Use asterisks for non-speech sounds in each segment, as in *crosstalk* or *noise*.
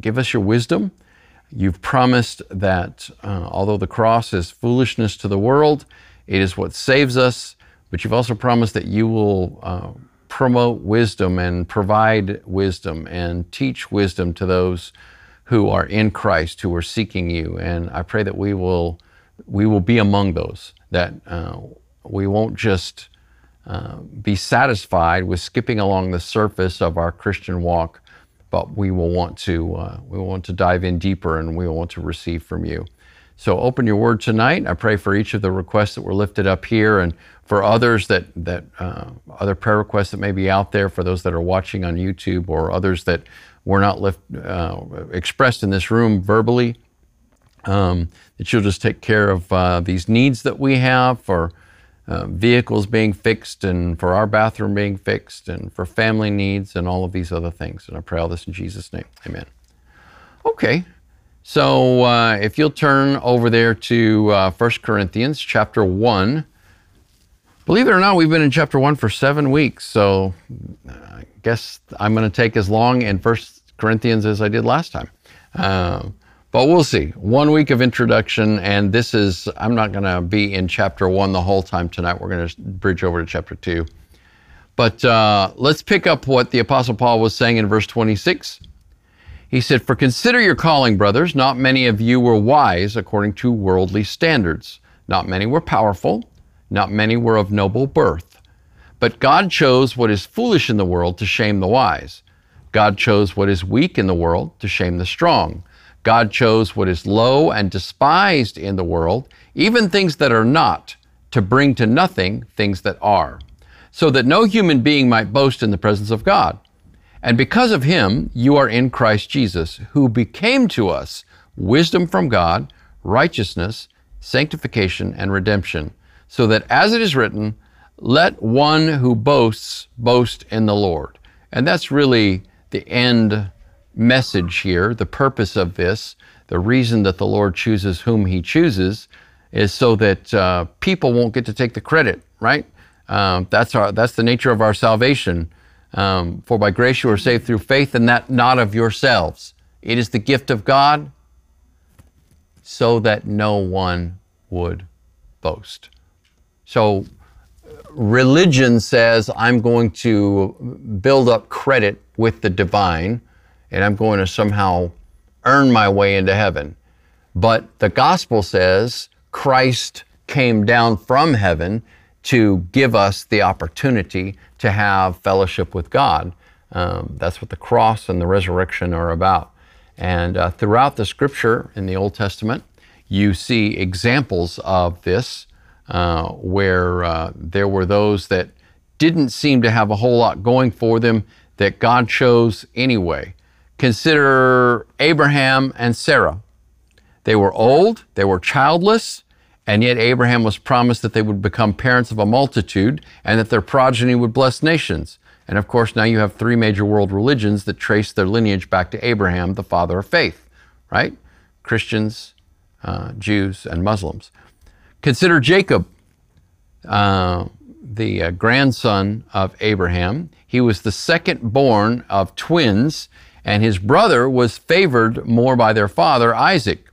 give us your wisdom. You've promised that uh, although the cross is foolishness to the world, it is what saves us. But you've also promised that you will uh, promote wisdom and provide wisdom and teach wisdom to those who are in Christ, who are seeking you. And I pray that we will, we will be among those, that uh, we won't just uh, be satisfied with skipping along the surface of our Christian walk, but we will want to, uh, we will want to dive in deeper and we will want to receive from you. So open your word tonight. I pray for each of the requests that were lifted up here and for others that, that uh, other prayer requests that may be out there, for those that are watching on YouTube or others that were not lift, uh, expressed in this room verbally, um, that you'll just take care of uh, these needs that we have for uh, vehicles being fixed and for our bathroom being fixed and for family needs and all of these other things. And I pray all this in Jesus' name. Amen. Okay. So uh, if you'll turn over there to uh, 1 Corinthians chapter 1. Believe it or not, we've been in chapter 1 for seven weeks. So I guess I'm going to take as long in 1 Corinthians as I did last time. Uh, but we'll see. One week of introduction, and this is, I'm not going to be in chapter 1 the whole time tonight. We're going to bridge over to chapter 2. But uh, let's pick up what the Apostle Paul was saying in verse 26. He said, For consider your calling, brothers. Not many of you were wise according to worldly standards. Not many were powerful. Not many were of noble birth. But God chose what is foolish in the world to shame the wise. God chose what is weak in the world to shame the strong. God chose what is low and despised in the world, even things that are not, to bring to nothing things that are, so that no human being might boast in the presence of God. And because of him, you are in Christ Jesus, who became to us wisdom from God, righteousness, sanctification, and redemption, so that as it is written, let one who boasts boast in the Lord. And that's really the end message here, the purpose of this, the reason that the Lord chooses whom He chooses, is so that uh, people won't get to take the credit, right? Um, that's our that's the nature of our salvation. Um, For by grace you are saved through faith, and that not of yourselves. It is the gift of God, so that no one would boast. So religion says I'm going to build up credit with the divine and I'm going to somehow earn my way into heaven. But the gospel says Christ came down from heaven to give us the opportunity to have fellowship with God. Um, that's what the cross and the resurrection are about. And uh, throughout the scripture in the Old Testament, you see examples of this uh, where uh, there were those that didn't seem to have a whole lot going for them that God chose anyway. Consider Abraham and Sarah. They were old, they were childless, and yet Abraham was promised that they would become parents of a multitude and that their progeny would bless nations. And of course, now you have three major world religions that trace their lineage back to Abraham, the father of faith, right? Christians, uh, Jews, and Muslims. Consider Jacob, uh, the uh, grandson of Abraham. He was the second born of twins and his brother was favored more by their father, Isaac.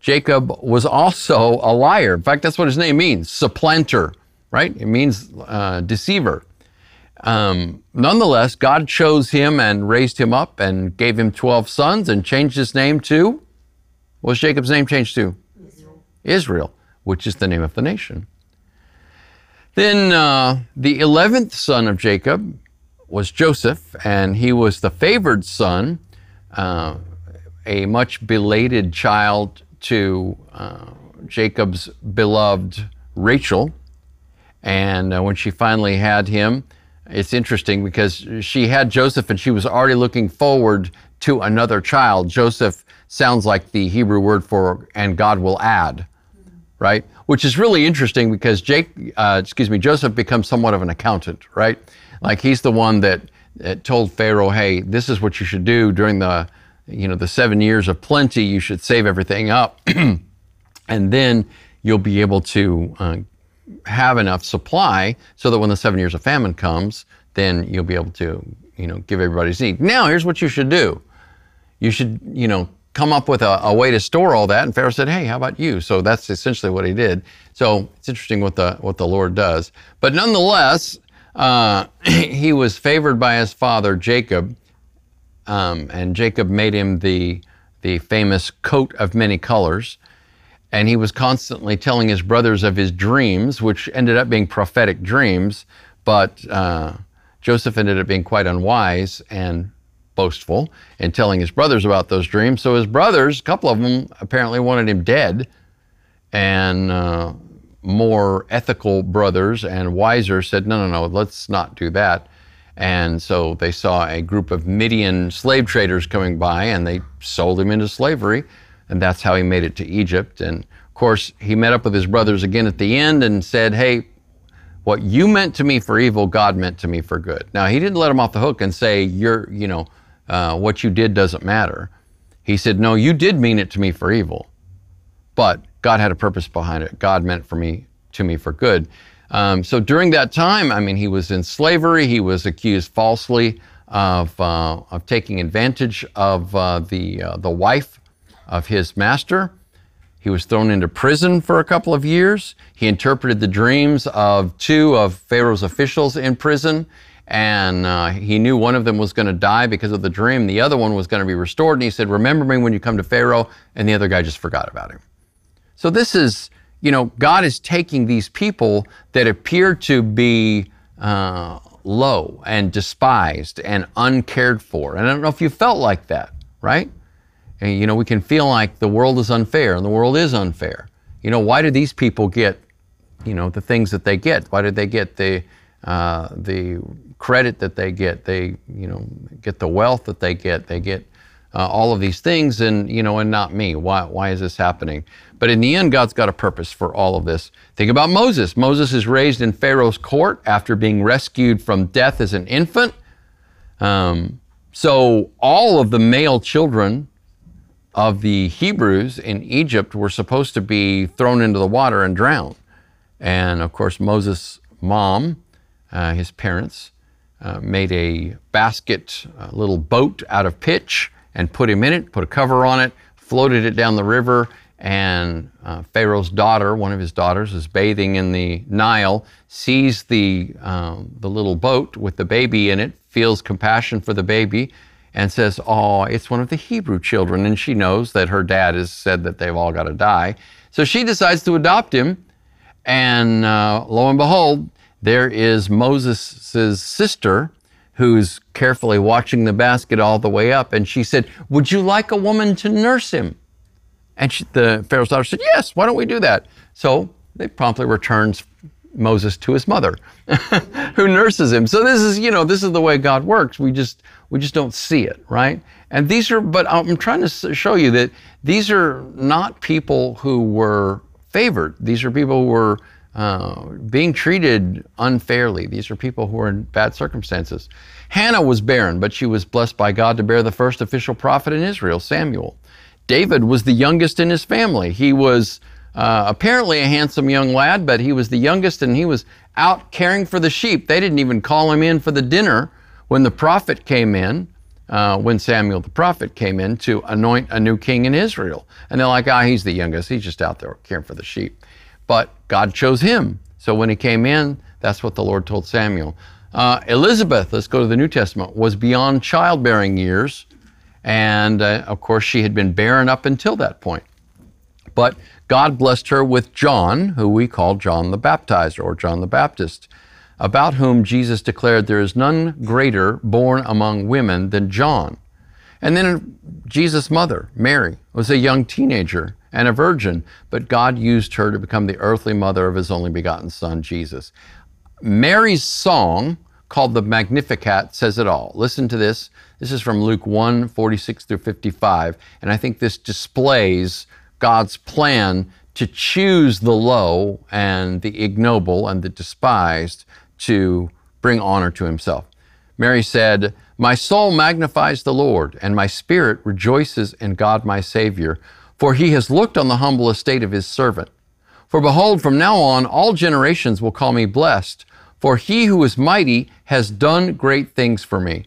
Jacob was also a liar. In fact, that's what his name means supplanter, right? It means uh, deceiver. Um, nonetheless, God chose him and raised him up and gave him 12 sons and changed his name to, what was Jacob's name changed to? Israel, Israel which is the name of the nation. Then uh, the 11th son of Jacob, was Joseph, and he was the favored son, uh, a much belated child to uh, Jacob's beloved Rachel. And uh, when she finally had him, it's interesting because she had Joseph and she was already looking forward to another child. Joseph sounds like the Hebrew word for and God will add, right? Which is really interesting because Jake, uh, excuse me, Joseph becomes somewhat of an accountant, right? Like he's the one that, that told Pharaoh, hey, this is what you should do during the, you know, the seven years of plenty. You should save everything up. *clears throat* and then you'll be able to uh, have enough supply so that when the seven years of famine comes, then you'll be able to, you know, give everybody's need. Now, here's what you should do. you should, you know, come up with a, a, way to store all that. And Pharaoh said, Hey, how about you? So that's essentially what he did. So it's interesting what the, what the Lord does. But nonetheless, uh, *laughs* he was favored by his father, Jacob. Um, and Jacob made him the, the famous coat of many colors. And he was constantly telling his brothers of his dreams, which ended up being prophetic dreams. But uh, Joseph ended up being quite unwise and boastful in telling his brothers about those dreams. So his brothers, a couple of them, apparently wanted him dead. And uh, more ethical brothers and wiser said, no, no, no, let's not do that. And so they saw a group of Midian slave traders coming by and they sold him into slavery. And that's how he made it to Egypt. And of course, he met up with his brothers again at the end and said, hey, what you meant to me for evil, God meant to me for good. Now, he didn't let him off the hook and say, you're, you know, uh, what you did doesn't matter. He said, No, you did mean it to me for evil, but God had a purpose behind it. God meant for me to me for good. Um, so during that time, I mean, he was in slavery. He was accused falsely of, uh, of taking advantage of uh, the, uh, the wife of his master. He was thrown into prison for a couple of years. He interpreted the dreams of two of Pharaoh's officials in prison and uh, he knew one of them was going to die because of the dream. The other one was going to be restored. And he said, Remember me when you come to Pharaoh. And the other guy just forgot about him. So this is, you know, God is taking these people that appear to be uh, low and despised and uncared for. And I don't know if you felt like that, right? And, you know, we can feel like the world is unfair and the world is unfair. You know, why do these people get, you know, the things that they get? Why did they get the, uh, the credit that they get. They, you know, get the wealth that they get. They get uh, all of these things, and you know, and not me. Why? Why is this happening? But in the end, God's got a purpose for all of this. Think about Moses. Moses is raised in Pharaoh's court after being rescued from death as an infant. Um, so all of the male children of the Hebrews in Egypt were supposed to be thrown into the water and drowned. And of course, Moses' mom uh, his parents, uh, made a basket, a little boat out of pitch, and put him in it, put a cover on it, floated it down the river, and uh, Pharaoh's daughter, one of his daughters, is bathing in the Nile, sees the, um, the little boat with the baby in it, feels compassion for the baby, and says, Oh, it's one of the Hebrew children. And she knows that her dad has said that they've all got to die. So she decides to adopt him. And uh, lo and behold, there is Moses' sister who's carefully watching the basket all the way up. And she said, Would you like a woman to nurse him? And she, the Pharaoh's daughter said, Yes, why don't we do that? So they promptly returns Moses to his mother, *laughs* who nurses him. So this is, you know, this is the way God works. We just, we just don't see it, right? And these are, but I'm trying to show you that these are not people who were favored. These are people who were uh, being treated unfairly. These are people who are in bad circumstances. Hannah was barren, but she was blessed by God to bear the first official prophet in Israel, Samuel. David was the youngest in his family. He was uh, apparently a handsome young lad, but he was the youngest and he was out caring for the sheep. They didn't even call him in for the dinner when the prophet came in. Uh, when Samuel the prophet came in to anoint a new king in Israel. And they're like, ah, he's the youngest. He's just out there caring for the sheep. But God chose him. So when he came in, that's what the Lord told Samuel. Uh, Elizabeth, let's go to the New Testament, was beyond childbearing years. And uh, of course, she had been barren up until that point. But God blessed her with John, who we call John the Baptizer or John the Baptist, about whom Jesus declared, There is none greater born among women than John. And then Jesus' mother, Mary, was a young teenager and a virgin, but God used her to become the earthly mother of his only begotten son, Jesus. Mary's song, called the Magnificat, says it all. Listen to this. This is from Luke 1 46 through 55. And I think this displays God's plan to choose the low and the ignoble and the despised to bring honor to himself. Mary said, My soul magnifies the Lord, and my spirit rejoices in God my Savior for he has looked on the humble estate of his servant. For behold, from now on all generations will call me blessed, for he who is mighty has done great things for me,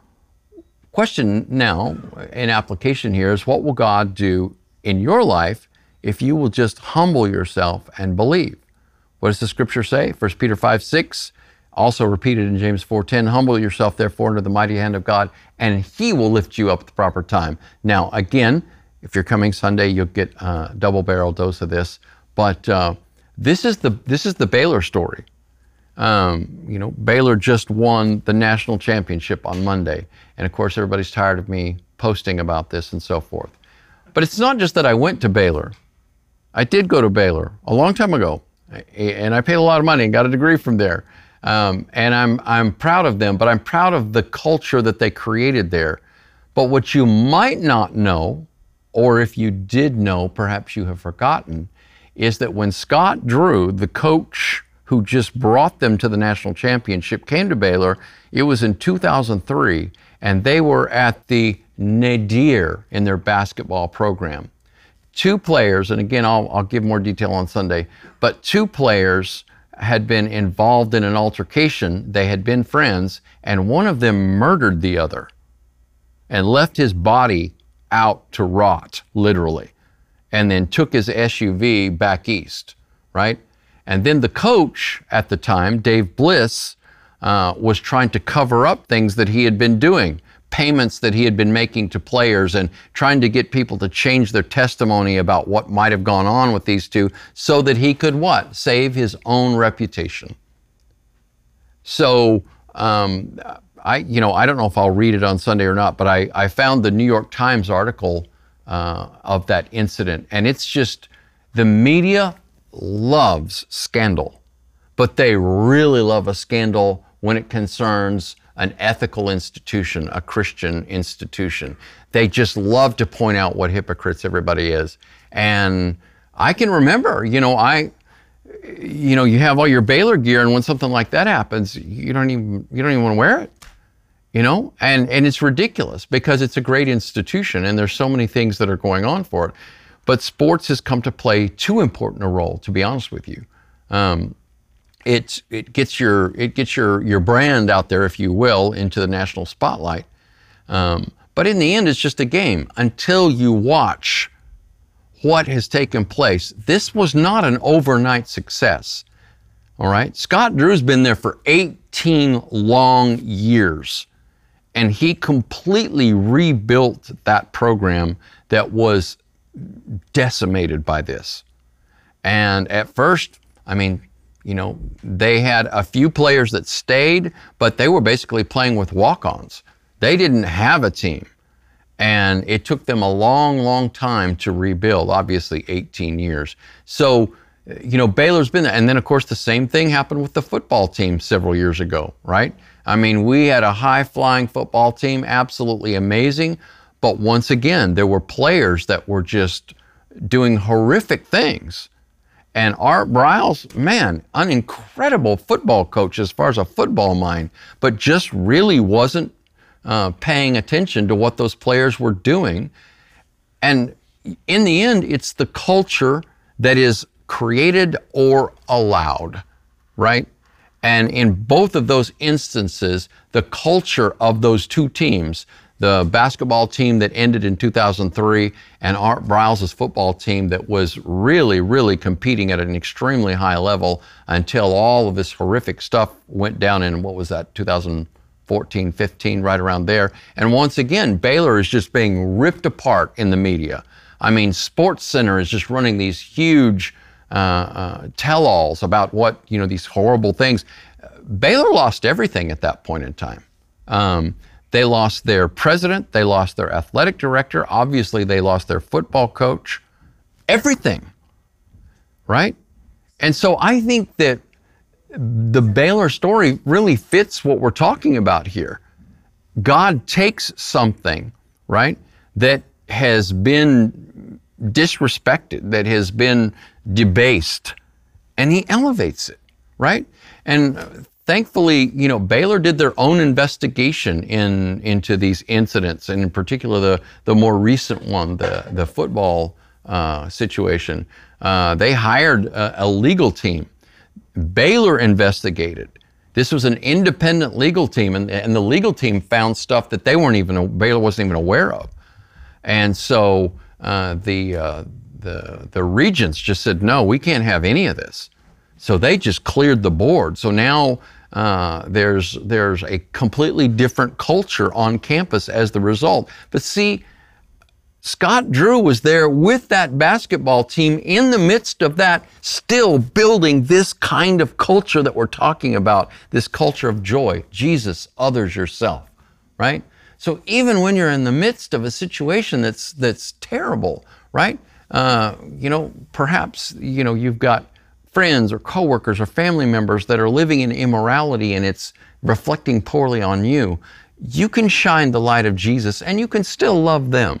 question now in application here is what will God do in your life if you will just humble yourself and believe. What does the scripture say? 1 Peter 5 6, also repeated in James 4:10, humble yourself therefore under the mighty hand of God, and he will lift you up at the proper time. Now, again, if you're coming Sunday, you'll get a double barrel dose of this. But uh, this is the this is the Baylor story. Um, you know, Baylor just won the national championship on Monday, and of course, everybody's tired of me posting about this and so forth. But it's not just that I went to Baylor. I did go to Baylor a long time ago, and I paid a lot of money and got a degree from there. Um, and I'm I'm proud of them, but I'm proud of the culture that they created there. But what you might not know, or if you did know, perhaps you have forgotten, is that when Scott Drew, the coach who just brought them to the national championship, came to Baylor, it was in 2003, and they were at the nadir in their basketball program two players, and again, I'll, I'll give more detail on Sunday, but two players had been involved in an altercation. They had been friends, and one of them murdered the other and left his body out to rot, literally, and then took his SUV back east, right? And then the coach at the time, Dave Bliss, uh, was trying to cover up things that he had been doing payments that he had been making to players and trying to get people to change their testimony about what might have gone on with these two so that he could what? Save his own reputation. So, um, I, you know, I don't know if I'll read it on Sunday or not, but I, I found the New York Times article uh, of that incident, and it's just the media loves scandal, but they really love a scandal when it concerns an ethical institution, a Christian institution. They just love to point out what hypocrites everybody is. And I can remember, you know, I, you know, you have all your Baylor gear, and when something like that happens, you don't even you don't even want to wear it, you know, and and it's ridiculous because it's a great institution, and there's so many things that are going on for it. But sports has come to play too important a role, to be honest with you. Um, it gets your it gets your your brand out there, if you will, into the national spotlight. Um, but in the end, it's just a game until you watch what has taken place. This was not an overnight success. All right, Scott Drew's been there for 18 long years, and he completely rebuilt that program that was decimated by this. And at first, I mean, you know, they had a few players that stayed, but they were basically playing with walk ons. They didn't have a team. And it took them a long, long time to rebuild, obviously 18 years. So, you know, Baylor's been there. And then, of course, the same thing happened with the football team several years ago, right? I mean, we had a high flying football team, absolutely amazing. But once again, there were players that were just doing horrific things and Art Briles, man, an incredible football coach as far as a football mind, but just really wasn't uh, paying attention to what those players were doing. And in the end, it's the culture that is created or allowed, right? And in both of those instances, the culture of those two teams, the basketball team that ended in 2003 and Art Briles' football team that was really, really competing at an extremely high level until all of this horrific stuff went down in what was that, 2014, 15, right around there. And once again, Baylor is just being ripped apart in the media. I mean, SportsCenter is just running these huge uh, uh, tell-alls about what, you know, these horrible things. Baylor lost everything at that point in time. Um, they lost their president, they lost their athletic director, obviously, they lost their football coach, everything, right? And so I think that the Baylor story really fits what we're talking about here. God takes something, right, that has been disrespected, that has been debased, and he elevates it, right? And thankfully, you know, Baylor did their own investigation in into these incidents, and in particular the the more recent one, the the football uh, situation. Uh, they hired a, a legal team. Baylor investigated. This was an independent legal team, and, and the legal team found stuff that they weren't even Baylor wasn't even aware of, and so uh, the uh, the the regents just said no, we can't have any of this. So they just cleared the board. So now uh, there's there's a completely different culture on campus as the result. But see, Scott Drew was there with that basketball team in the midst of that, still building this kind of culture that we're talking about, this culture of joy, Jesus, others, yourself, right? So even when you're in the midst of a situation that's that's terrible, right? Uh, you know, perhaps you know you've got friends or coworkers or family members that are living in immorality and it's reflecting poorly on you, you can shine the light of Jesus and you can still love them,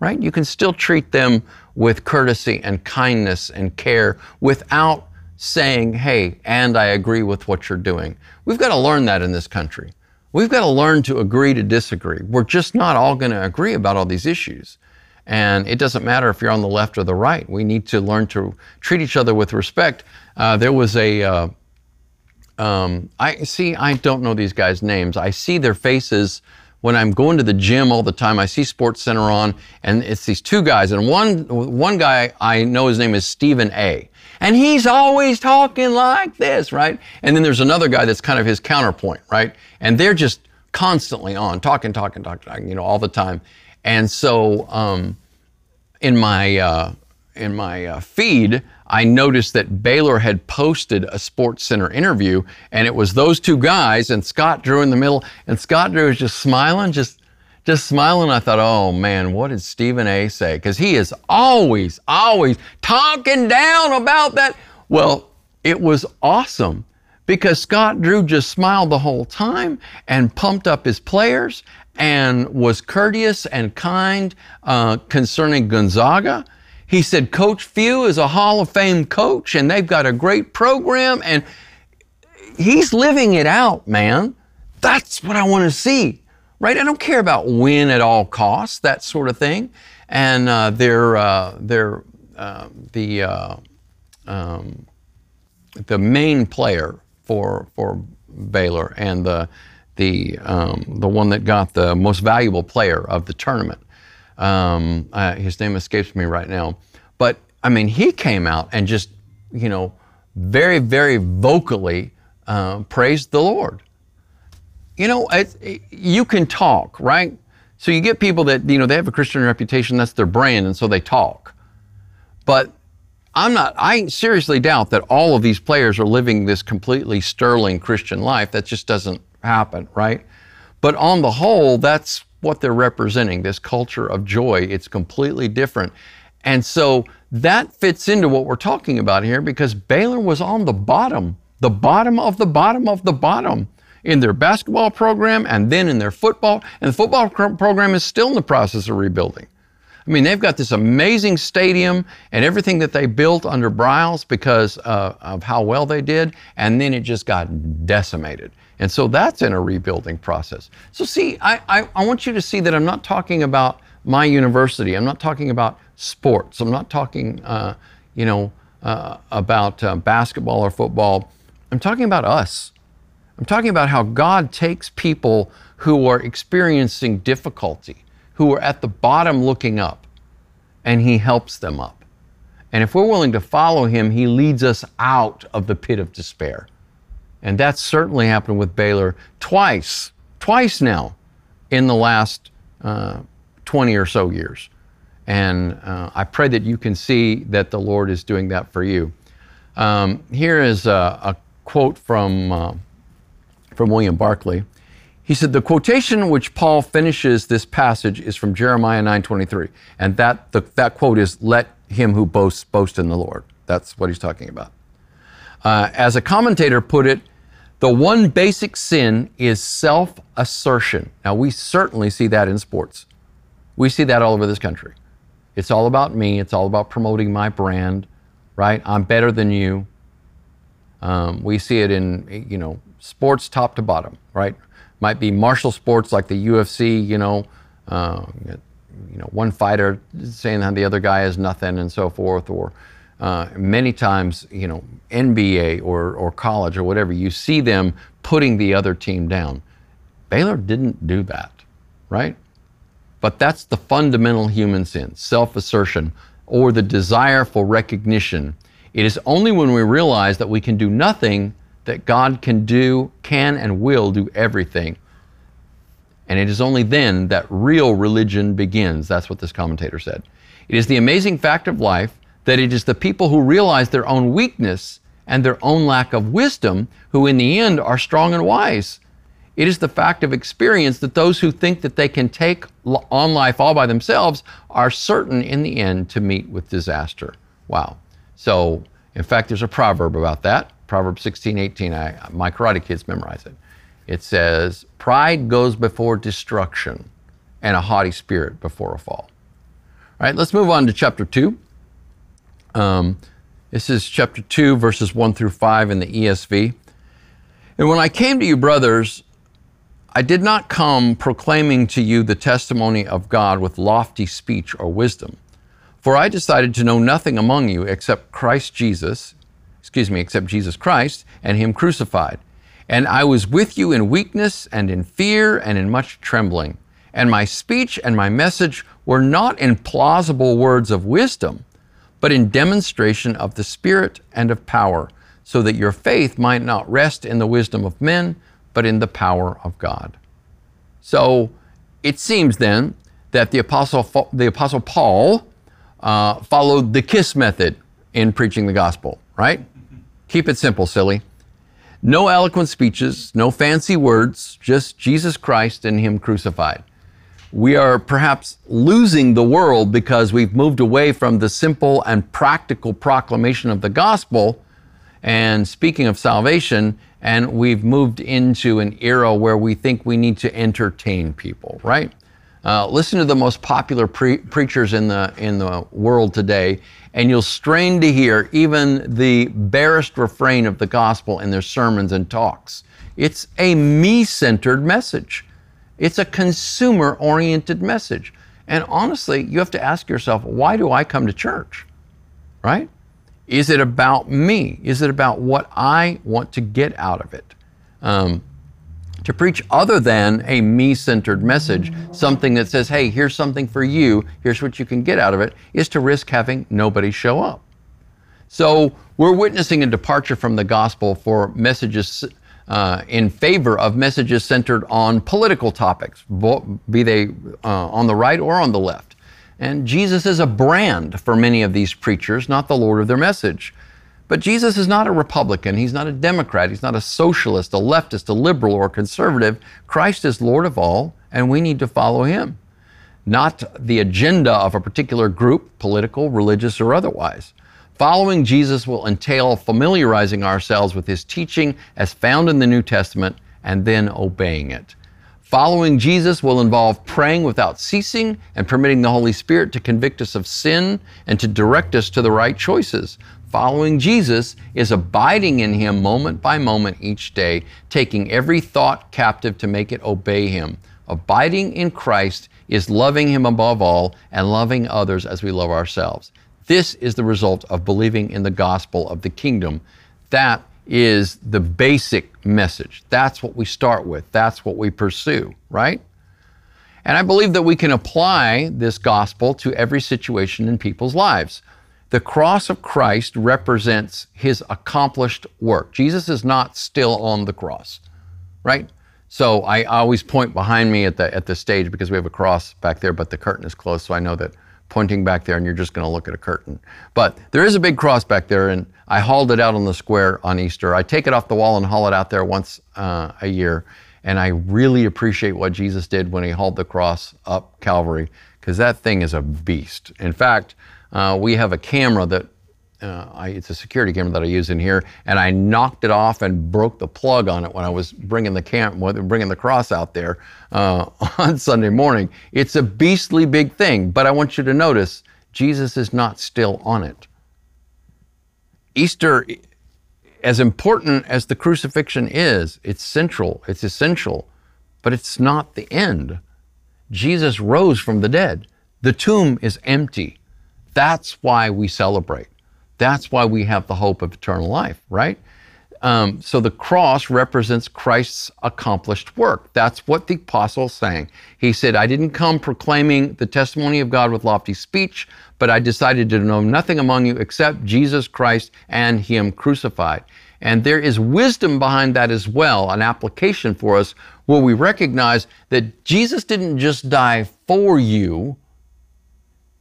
right? You can still treat them with courtesy and kindness and care without saying, hey, and I agree with what you're doing. We've got to learn that in this country. We've got to learn to agree to disagree. We're just not all going to agree about all these issues. And it doesn't matter if you're on the left or the right. We need to learn to treat each other with respect. Uh, there was a, uh, um, I see, I don't know these guys' names. I see their faces when I'm going to the gym all the time. I see SportsCenter on, and it's these two guys. And one, one guy, I know his name is Stephen A. And he's always talking like this, right? And then there's another guy that's kind of his counterpoint, right? And they're just constantly on, talking, talking, talking, talking you know, all the time. And so um, in my uh, in my uh, feed, I noticed that Baylor had posted a SportsCenter interview, and it was those two guys and Scott Drew in the middle, and Scott Drew was just smiling, just just smiling. I thought, oh man, what did Stephen A. say? Because he is always, always talking down about that. Well, it was awesome because Scott Drew just smiled the whole time and pumped up his players and was courteous and kind uh, concerning Gonzaga. He said Coach Few is a Hall of Fame coach and they've got a great program and he's living it out, man. That's what I want to see, right? I don't care about win at all costs, that sort of thing. And uh, they're, uh, they're uh, the, uh, um, the main player for, for Baylor and the, the um, the one that got the most valuable player of the tournament. Um, uh, his name escapes me right now, but I mean he came out and just you know very very vocally uh, praised the Lord. You know, it, it, you can talk, right? So you get people that you know they have a Christian reputation, that's their brand, and so they talk. But I'm not, I seriously doubt that all of these players are living this completely sterling Christian life. That just doesn't happen, right? But on the whole, that's what they're representing this culture of joy. It's completely different. And so that fits into what we're talking about here because Baylor was on the bottom, the bottom of the bottom of the bottom in their basketball program and then in their football. And the football program is still in the process of rebuilding. I mean, they've got this amazing stadium and everything that they built under Briles because uh, of how well they did, and then it just got decimated. And so that's in a rebuilding process. So, see, I, I, I, want you to see that I'm not talking about my university. I'm not talking about sports. I'm not talking, uh, you know, uh, about uh, basketball or football. I'm talking about us. I'm talking about how God takes people who are experiencing difficulty, who are at the bottom looking up, and He helps them up. And if we're willing to follow Him, He leads us out of the pit of despair. And that's certainly happened with Baylor twice, twice now in the last uh, 20 or so years. And uh, I pray that you can see that the Lord is doing that for you. Um, here is a, a quote from, uh, from William Barclay. He said, the quotation which Paul finishes this passage is from Jeremiah 9.23. And that, the, that quote is, let him who boasts boast in the Lord. That's what he's talking about. Uh, as a commentator put it, the one basic sin is self assertion. Now, we certainly see that in sports. We see that all over this country. It's all about me. It's all about promoting my brand, right? I'm better than you. Um, we see it in, you know, sports top to bottom, right? Might be martial sports like the UFC, you know, uh, you know, one fighter saying that the other guy is nothing and so forth, or uh, many times, you know, NBA or, or college or whatever, you see them putting the other team down. Baylor didn't do that, right? But that's the fundamental human sin self assertion or the desire for recognition. It is only when we realize that we can do nothing that God can do, can, and will do everything. And it is only then that real religion begins. That's what this commentator said. It is the amazing fact of life that it is the people who realize their own weakness and their own lack of wisdom who, in the end, are strong and wise. It is the fact of experience that those who think that they can take on life all by themselves are certain in the end to meet with disaster. Wow. So, in fact, there's a proverb about that. Proverb 16, 18. I, my karate kids memorize it. It says, Pride goes before destruction, and a haughty spirit before a fall. All right, let's move on to chapter 2. Um, this is chapter 2, verses 1 through 5 in the ESV. And when I came to you, brothers, I did not come proclaiming to you the testimony of God with lofty speech or wisdom. For I decided to know nothing among you except Christ Jesus, excuse me, except Jesus Christ and Him crucified. And I was with you in weakness and in fear and in much trembling. And my speech and my message were not in plausible words of wisdom but in demonstration of the Spirit and of power, so that your faith might not rest in the wisdom of men, but in the power of God. So it seems then that the Apostle, the Apostle Paul uh, followed the KISS method in preaching the gospel, right? Keep it simple, silly. No eloquent speeches, no fancy words, just Jesus Christ and Him crucified we are perhaps losing the world because we've moved away from the simple and practical proclamation of the gospel and speaking of salvation, and we've moved into an era where we think we need to entertain people, right? Uh, listen to the most popular pre- preachers in the in the world today, and you'll strain to hear even the barest refrain of the gospel in their sermons and talks. It's a me-centered message. It's a consumer oriented message. And honestly, you have to ask yourself, why do I come to church? Right? Is it about me? Is it about what I want to get out of it? Um, to preach other than a me centered message, something that says, hey, here's something for you, here's what you can get out of it, is to risk having nobody show up. So we're witnessing a departure from the gospel for messages uh, in favor of messages centered on political topics, be they uh, on the right or on the left. And Jesus is a brand for many of these preachers, not the Lord of their message. But Jesus is not a Republican. He's not a Democrat. He's not a socialist, a leftist, a liberal, or a conservative. Christ is Lord of all, and we need to follow him, not the agenda of a particular group, political, religious, or otherwise. Following Jesus will entail familiarizing ourselves with his teaching as found in the New Testament and then obeying it. Following Jesus will involve praying without ceasing and permitting the Holy Spirit to convict us of sin and to direct us to the right choices. Following Jesus is abiding in Him moment by moment each day, taking every thought captive to make it obey Him. Abiding in Christ is loving Him above all and loving others as we love ourselves. This is the result of believing in the gospel of the kingdom. That is the basic message. That's what we start with. That's what we pursue, right? And I believe that we can apply this gospel to every situation in people's lives. The cross of Christ represents his accomplished work. Jesus is not still on the cross, right? So I always point behind me at the at the stage because we have a cross back there, but the curtain is closed, so I know that pointing back there and you're just going to look at a curtain. But there is a big cross back there, and I hauled it out on the square on Easter. I take it off the wall and haul it out there once uh, a year. And I really appreciate what Jesus did when he hauled the cross up Calvary, because that thing is a beast. In fact, uh, we have a camera that uh, I, it's a security camera that I use in here, and I knocked it off and broke the plug on it when I was bringing the cam, bringing the cross out there uh, *laughs* on Sunday morning. It's a beastly big thing, but I want you to notice Jesus is not still on it. Easter, as important as the crucifixion is, it's central, it's essential, but it's not the end. Jesus rose from the dead. The tomb is empty. That's why we celebrate. That's why we have the hope of eternal life, right? Um, so the cross represents Christ's accomplished work. That's what the apostle is saying. He said, I didn't come proclaiming the testimony of God with lofty speech, but I decided to know nothing among you except Jesus Christ and Him crucified. And there is wisdom behind that as well, an application for us where we recognize that Jesus didn't just die for you,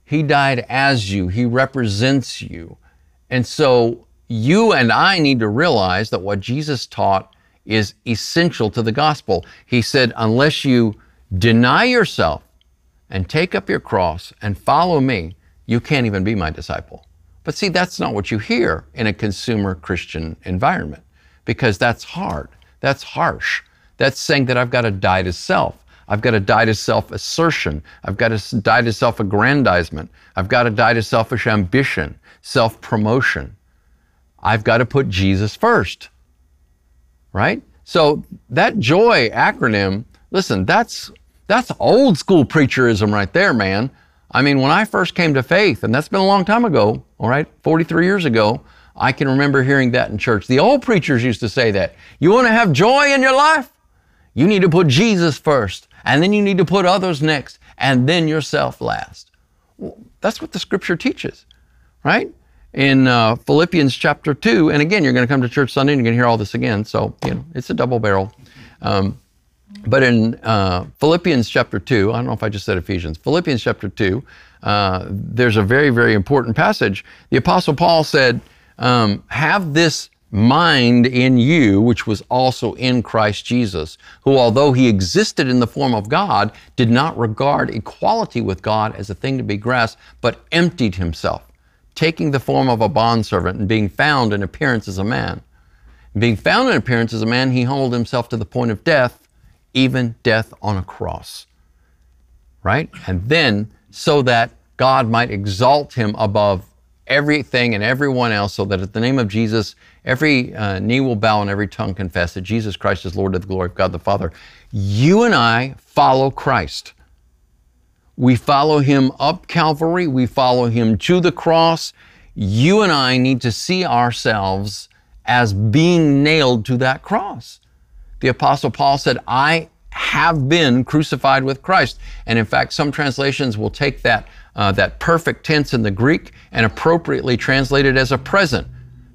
He died as you, He represents you. And so you and I need to realize that what Jesus taught is essential to the gospel. He said, unless you deny yourself and take up your cross and follow me, you can't even be my disciple. But see, that's not what you hear in a consumer Christian environment because that's hard. That's harsh. That's saying that I've got to die to self. I've got to die to self assertion. I've got to die to self aggrandizement. I've got to die to selfish ambition, self promotion. I've got to put Jesus first. Right? So that joy acronym, listen, that's that's old school preacherism right there, man. I mean, when I first came to faith, and that's been a long time ago, all right, 43 years ago, I can remember hearing that in church. The old preachers used to say that. You want to have joy in your life? You need to put Jesus first, and then you need to put others next, and then yourself last. Well, that's what the scripture teaches, right? in uh, Philippians chapter 2. And again, you're going to come to church Sunday and you're going to hear all this again. So, you know, it's a double barrel. Um, but in uh, Philippians chapter 2, I don't know if I just said Ephesians, Philippians chapter 2, uh, there's a very, very important passage. The Apostle Paul said, um, Have this mind in you, which was also in Christ Jesus, who, although he existed in the form of God, did not regard equality with God as a thing to be grasped, but emptied himself taking the form of a bondservant and being found in appearance as a man. Being found in appearance as a man, he humbled himself to the point of death, even death on a cross. Right? And then, so that God might exalt him above everything and everyone else, so that at the name of Jesus, every uh, knee will bow and every tongue confess that Jesus Christ is Lord to the glory of God the Father. You and I follow Christ. We follow him up Calvary. We follow him to the cross. You and I need to see ourselves as being nailed to that cross. The Apostle Paul said, I have been crucified with Christ. And in fact, some translations will take that, uh, that perfect tense in the Greek and appropriately translate it as a present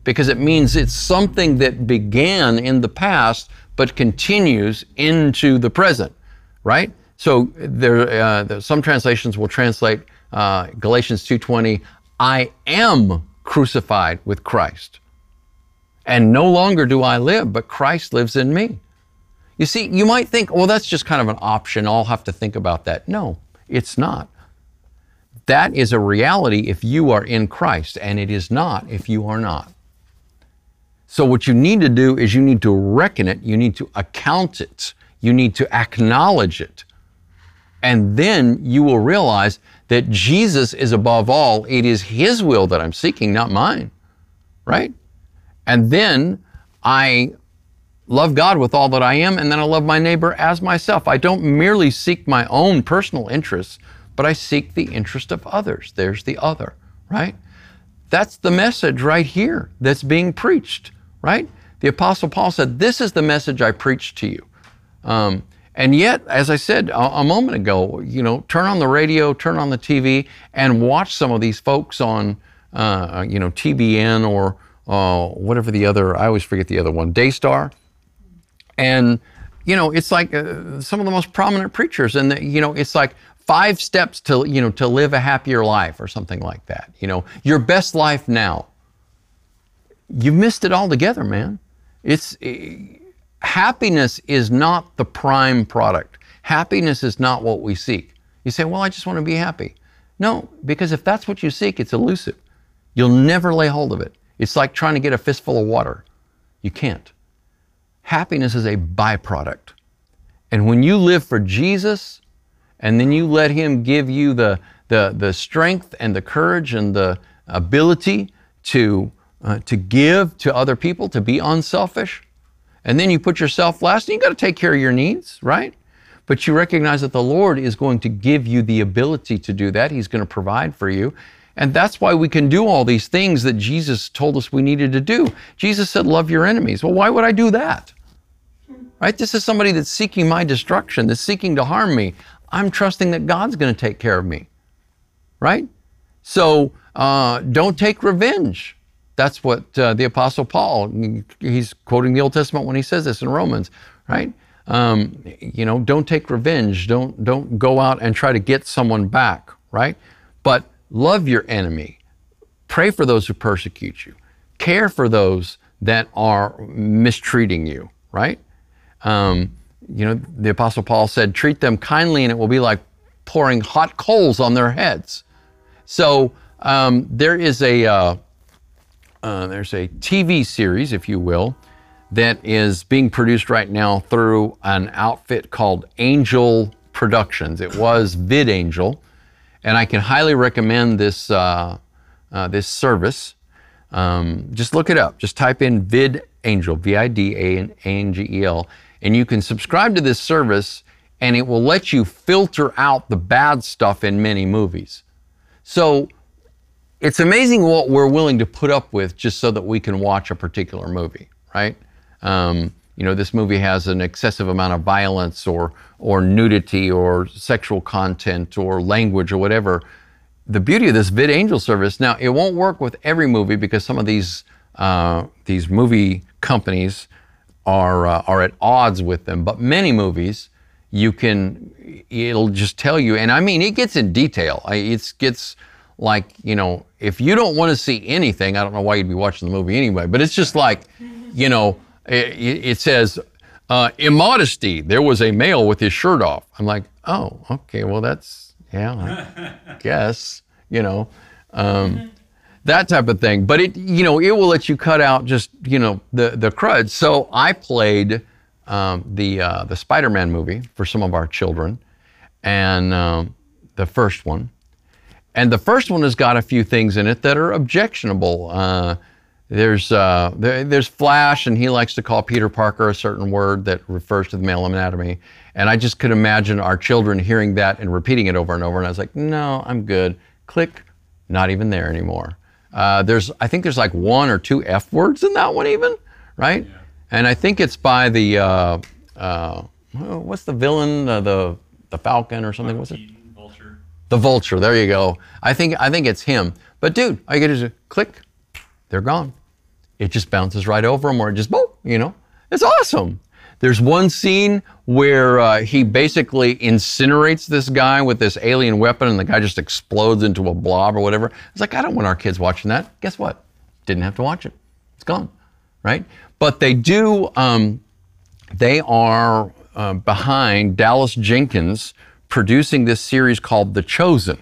because it means it's something that began in the past but continues into the present, right? So there, uh, some translations will translate uh, Galatians 2:20, "I am crucified with Christ, and no longer do I live, but Christ lives in me." You see, you might think, well, that's just kind of an option. I'll have to think about that. No, it's not. That is a reality if you are in Christ, and it is not if you are not. So, what you need to do is you need to reckon it, you need to account it, you need to acknowledge it. And then you will realize that Jesus is above all. It is His will that I'm seeking, not mine. Right? And then I love God with all that I am, and then I love my neighbor as myself. I don't merely seek my own personal interests, but I seek the interest of others. There's the other, right? That's the message right here that's being preached, right? The Apostle Paul said, This is the message I preach to you. Um, and yet, as I said a, a, moment ago, you know, turn on the radio, turn on the TV, and watch some of these folks on, uh, you know, TBN or uh, whatever the other, I always forget the other one, Daystar. And, you know, it's like uh, some of the most prominent preachers. And, you know, it's like five steps to, you know, to live a happier life or something like that. You know, your best life now. You've missed it altogether, man. It's happiness is not the prime product. Happiness is not what we seek. You say, well, I just want to be happy. No, because if that's what you seek, it's elusive. You'll never lay hold of it. It's like trying to get a fistful of water. You can't. Happiness is a byproduct. And when you live for Jesus and then you let Him give you the, the, the strength and the courage and the ability to, uh, to give to other people, to be unselfish, and then you put yourself last, and you got to take care of your needs, right? But you recognize that the Lord is going to give you the ability to do that. He's going to provide for you. And that's why we can do all these things that Jesus told us we needed to do. Jesus said, Love your enemies. Well, why would I do that? Right? This is somebody that's seeking my destruction, that's seeking to harm me. I'm trusting that God's going to take care of me. Right? So uh, don't take revenge. That's what uh, the Apostle Paul, he's quoting the Old Testament when he says this in Romans, right? Um, you know, don't take revenge. Don't, don't go out and try to get someone back, right? But love your enemy. Pray for those who persecute you. Care for those that are mistreating you, right? Um, you know, the Apostle Paul said, treat them kindly and it will be like pouring hot coals on their heads. So um, there is a, uh, uh, there's a TV series, if you will, that is being produced right now through an outfit called Angel Productions. It was VidAngel, and I can highly recommend this uh, uh, this service. Um, just look it up. Just type in VidAngel, V-I-D-A-N-G-E-L, and you can subscribe to this service, and it will let you filter out the bad stuff in many movies. So it's amazing what we're willing to put up with just so that we can watch a particular movie, right? Um, you know, this movie has an excessive amount of violence or or nudity or sexual content or language or whatever. The beauty of this VidAngel service now it won't work with every movie because some of these uh, these movie companies are uh, are at odds with them. But many movies you can it'll just tell you, and I mean it gets in detail. It gets like, you know, if you don't want to see anything, I don't know why you'd be watching the movie anyway, but it's just like, you know, it, it says, uh, immodesty, there was a male with his shirt off. I'm like, oh, okay, well, that's, yeah, I *laughs* guess, you know, um, that type of thing. But it, you know, it will let you cut out just, you know, the, the crud. So I played um, the, uh, the Spider Man movie for some of our children, and um, the first one. And the first one has got a few things in it that are objectionable. Uh, there's uh, there, there's Flash, and he likes to call Peter Parker a certain word that refers to the male anatomy. And I just could imagine our children hearing that and repeating it over and over. And I was like, no, I'm good. Click, not even there anymore. Uh, there's I think there's like one or two F words in that one even, right? Yeah. And I think it's by the uh, uh, what's the villain, uh, the the Falcon or something? What's it? The vulture. There you go. I think I think it's him. But dude, you get is click, they're gone. It just bounces right over them, or it just boom. You know, it's awesome. There's one scene where uh, he basically incinerates this guy with this alien weapon, and the guy just explodes into a blob or whatever. It's like I don't want our kids watching that. Guess what? Didn't have to watch it. It's gone, right? But they do. Um, they are uh, behind Dallas Jenkins producing this series called The Chosen.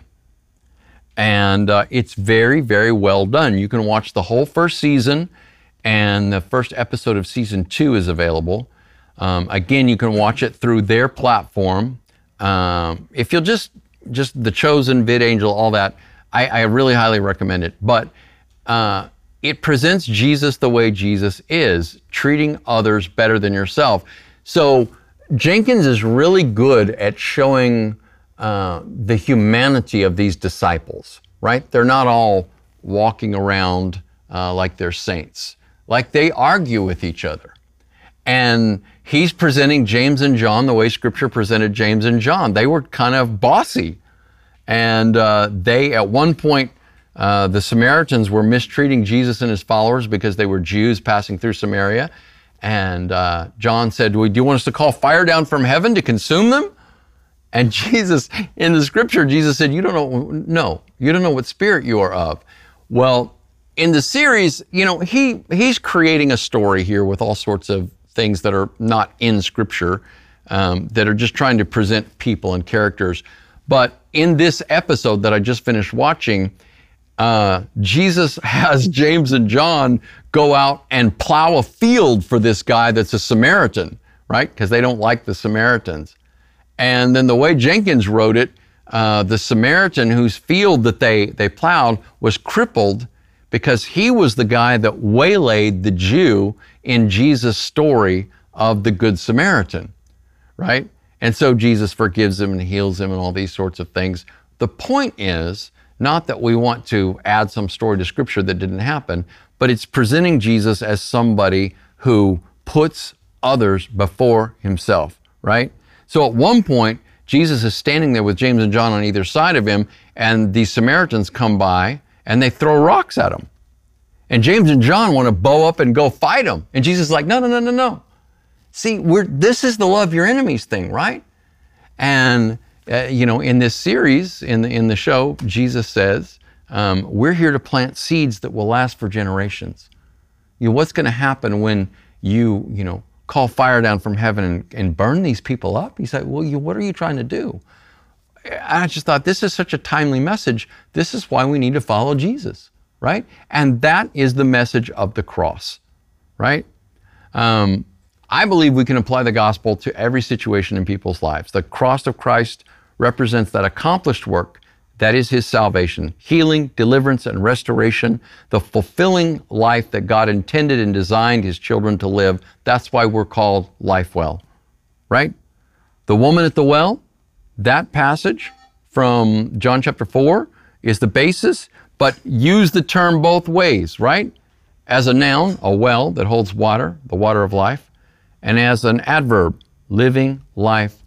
And uh, it's very, very well done. You can watch the whole first season, and the first episode of season two is available. Um, again, you can watch it through their platform. Um, if you'll just just the Chosen, VidAngel, all that, I, I really highly recommend it. But uh, it presents Jesus the way Jesus is, treating others better than yourself. So Jenkins is really good at showing uh, the humanity of these disciples, right? They're not all walking around uh, like they're saints. Like they argue with each other. And he's presenting James and John the way Scripture presented James and John. They were kind of bossy. And uh, they, at one point, uh, the Samaritans were mistreating Jesus and his followers because they were Jews passing through Samaria. And uh, John said, Do you want us to call fire down from heaven to consume them? And *laughs* Jesus, in the scripture, Jesus said, You don't know, no, you don't know what spirit you are of. Well, in the series, you know, he he's creating a story here with all sorts of things that are not in scripture, um, that are just trying to present people and characters. But in this episode that I just finished watching, uh, Jesus *laughs* has James and John go out and plow a field for this guy that's a Samaritan, right? Because they don't like the Samaritans. And then the way Jenkins wrote it, uh, the Samaritan whose field that they, they plowed was crippled because he was the guy that waylaid the Jew in Jesus' story of the Good Samaritan, right? And so Jesus forgives him and heals him and all these sorts of things. The point is not that we want to add some story to Scripture that didn't happen, but it's presenting Jesus as somebody who puts others before himself, right? So at one point, Jesus is standing there with James and John on either side of him, and these Samaritans come by and they throw rocks at him. And James and John want to bow up and go fight him. And Jesus is like, no, no, no, no, no. See, we're, this is the love your enemies thing, right? And, uh, you know, in this series, in the, in the show, Jesus says, um, we're here to plant seeds that will last for generations. You know, what's going to happen when you, you know, call fire down from heaven and, and burn these people up? He's like, well, you, what are you trying to do? I just thought this is such a timely message. This is why we need to follow Jesus, right? And that is the message of the cross, right? Um, I believe we can apply the gospel to every situation in people's lives. The cross of Christ represents that accomplished work that is his salvation, healing, deliverance, and restoration, the fulfilling life that God intended and designed his children to live. That's why we're called Life Well, right? The woman at the well, that passage from John chapter 4 is the basis, but use the term both ways, right? As a noun, a well that holds water, the water of life, and as an adverb, living life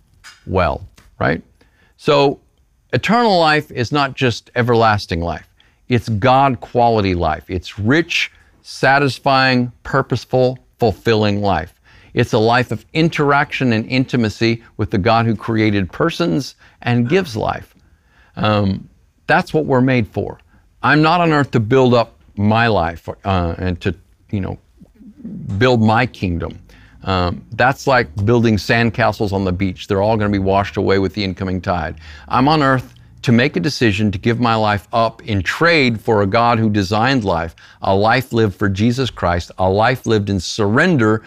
well, right? So eternal life is not just everlasting life, it's God quality life. It's rich, satisfying, purposeful, fulfilling life. It's a life of interaction and intimacy with the God who created persons and gives life. Um, that's what we're made for. I'm not on earth to build up my life uh, and to, you know, build my kingdom. Um, that's like building sandcastles on the beach. They're all going to be washed away with the incoming tide. I'm on earth to make a decision to give my life up in trade for a God who designed life, a life lived for Jesus Christ, a life lived in surrender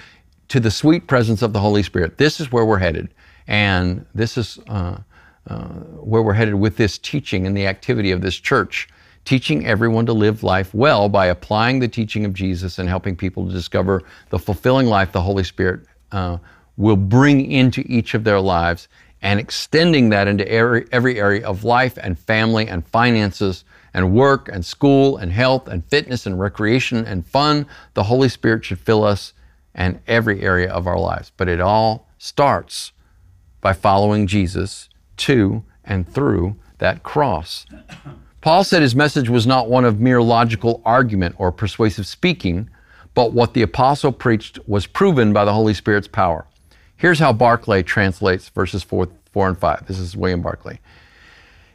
to the sweet presence of the Holy Spirit. This is where we're headed. And this is uh, uh, where we're headed with this teaching and the activity of this church teaching everyone to live life well by applying the teaching of Jesus and helping people to discover the fulfilling life the Holy Spirit uh, will bring into each of their lives and extending that into every, every area of life and family and finances and work and school and health and fitness and recreation and fun. The Holy Spirit should fill us and every area of our lives. But it all starts by following Jesus to and through that cross. Paul said his message was not one of mere logical argument or persuasive speaking, but what the apostle preached was proven by the Holy Spirit's power. Here's how Barclay translates verses 4, 4 and 5. This is William Barclay.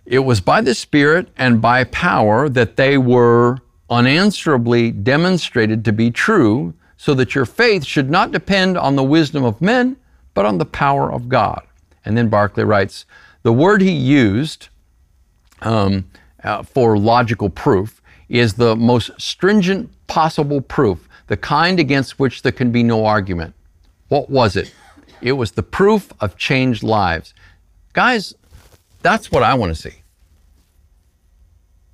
It was by the Spirit and by power that they were unanswerably demonstrated to be true, so that your faith should not depend on the wisdom of men, but on the power of God. And then Barclay writes, the word he used, um, uh, for logical proof is the most stringent possible proof, the kind against which there can be no argument. What was it? It was the proof of changed lives. Guys, that's what I want to see.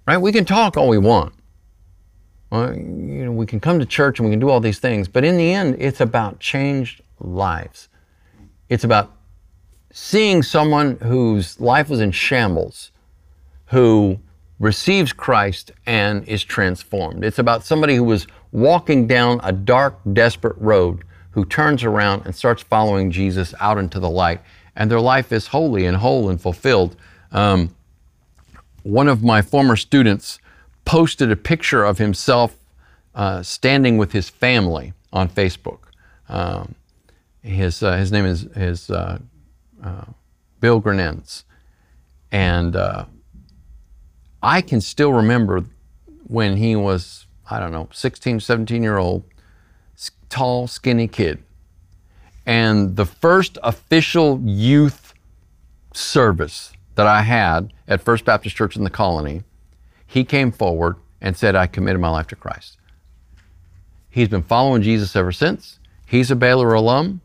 Right? We can talk all we want. Well, you know, we can come to church and we can do all these things, but in the end, it's about changed lives. It's about seeing someone whose life was in shambles, who receives Christ and is transformed. It's about somebody who was walking down a dark, desperate road who turns around and starts following Jesus out into the light, and their life is holy and whole and fulfilled. Um, one of my former students posted a picture of himself uh, standing with his family on Facebook. Um, his, uh, his name is, is uh, uh Bill Grenenz. And uh, I can still remember when he was, I don't know, 16, 17 year old, tall, skinny kid. And the first official youth service that I had at First Baptist Church in the colony, he came forward and said, I committed my life to Christ. He's been following Jesus ever since. He's a Baylor alum.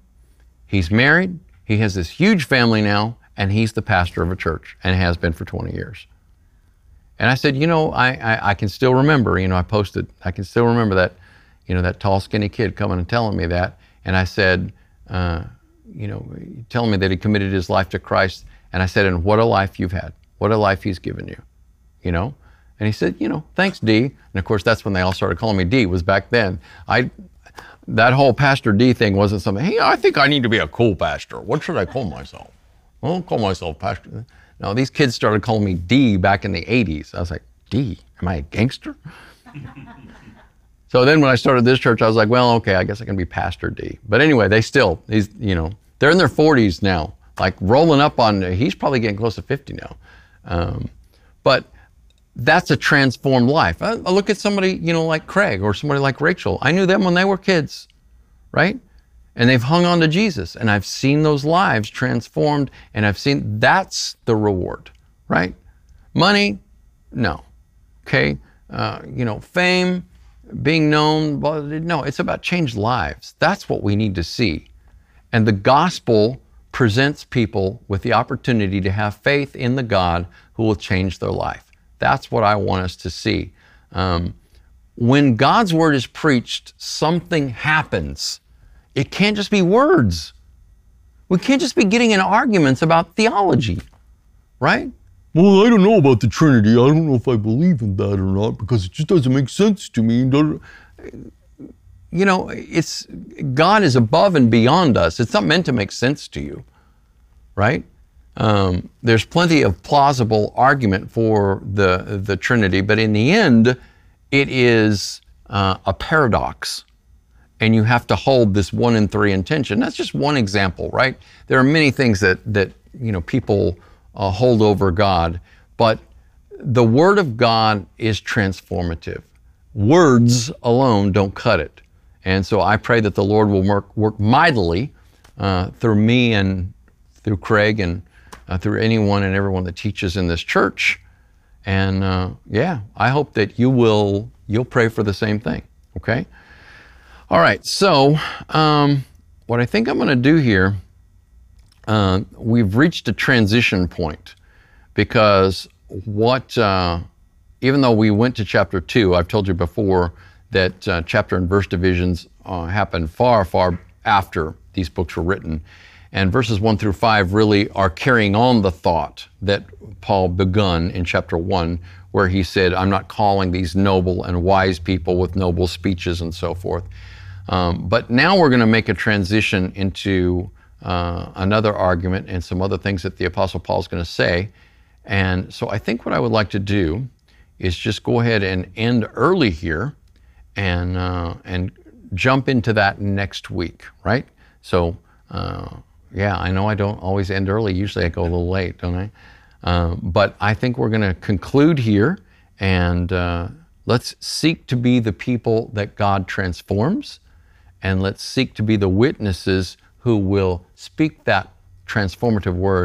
He's married. He has this huge family now, and he's the pastor of a church and has been for 20 years. And I said, you know, I, I, I, can still remember, you know, I posted, I can still remember that, you know, that tall, skinny kid coming and telling me that. And I said, uh, you know, telling me that he committed his life to Christ. And I said, and what a life you've had. What a life he's given you, you know? And he said, you know, thanks, D. And of course, that's when they all started calling me D, was back then. I, that whole Pastor D thing wasn't something, hey, I think I need to be a cool pastor. What should I call myself? I will call myself Pastor. No, these kids started calling me D back in the 80s. I was like, D? Am I a gangster? *laughs* so then when I started this church, I was like, well, okay, I guess I can be Pastor D. But anyway, they still, these, you know, they're in their 40s now, like rolling up on, he's probably getting close to 50 now. Um, but that's a transformed life. I, I look at somebody, you know, like Craig or somebody like Rachel. I knew them when they were kids, right? And they've hung on to Jesus. And I've seen those lives transformed, and I've seen that's the reward, right? Money, no. Okay, uh, you know, fame, being known, no, it's about changed lives. That's what we need to see. And the gospel presents people with the opportunity to have faith in the God who will change their life. That's what I want us to see. Um, when God's word is preached, something happens it can't just be words. We can't just be getting in arguments about theology, right? Well, I don't know about the Trinity. I don't know if I believe in that or not because it just doesn't make sense to me. You know, it's God is above and beyond us. It's not meant to make sense to you, right? Um, there's plenty of plausible argument for the the Trinity, but in the end, it is uh, a paradox and you have to hold this one in three intention. That's just one example, right? There are many things that that you know people uh, hold over God, but the Word of God is transformative. Words alone don't cut it, and so I pray that the Lord will work work mightily uh, through me and through Craig and uh, through anyone and everyone that teaches in this church. And uh, yeah, I hope that you will you'll pray for the same thing. Okay. All right, so um, what I think I'm going to do here, uh, we've reached a transition point because what, uh, even though we went to chapter two, I've told you before that uh, chapter and verse divisions uh, happened far, far after these books were written. And verses one through five really are carrying on the thought that Paul begun in chapter one, where he said, I'm not calling these noble and wise people with noble speeches and so forth. Um, but now we're going to make a transition into uh, another argument and some other things that the Apostle Paul is going to say. And so I think what I would like to do is just go ahead and end early here and, uh, and jump into that next week, right? So, uh, yeah, I know I don't always end early. Usually I go a little late, don't I? Uh, but I think we're going to conclude here and uh, let's seek to be the people that God transforms and let's seek to be the witnesses who will speak that transformative word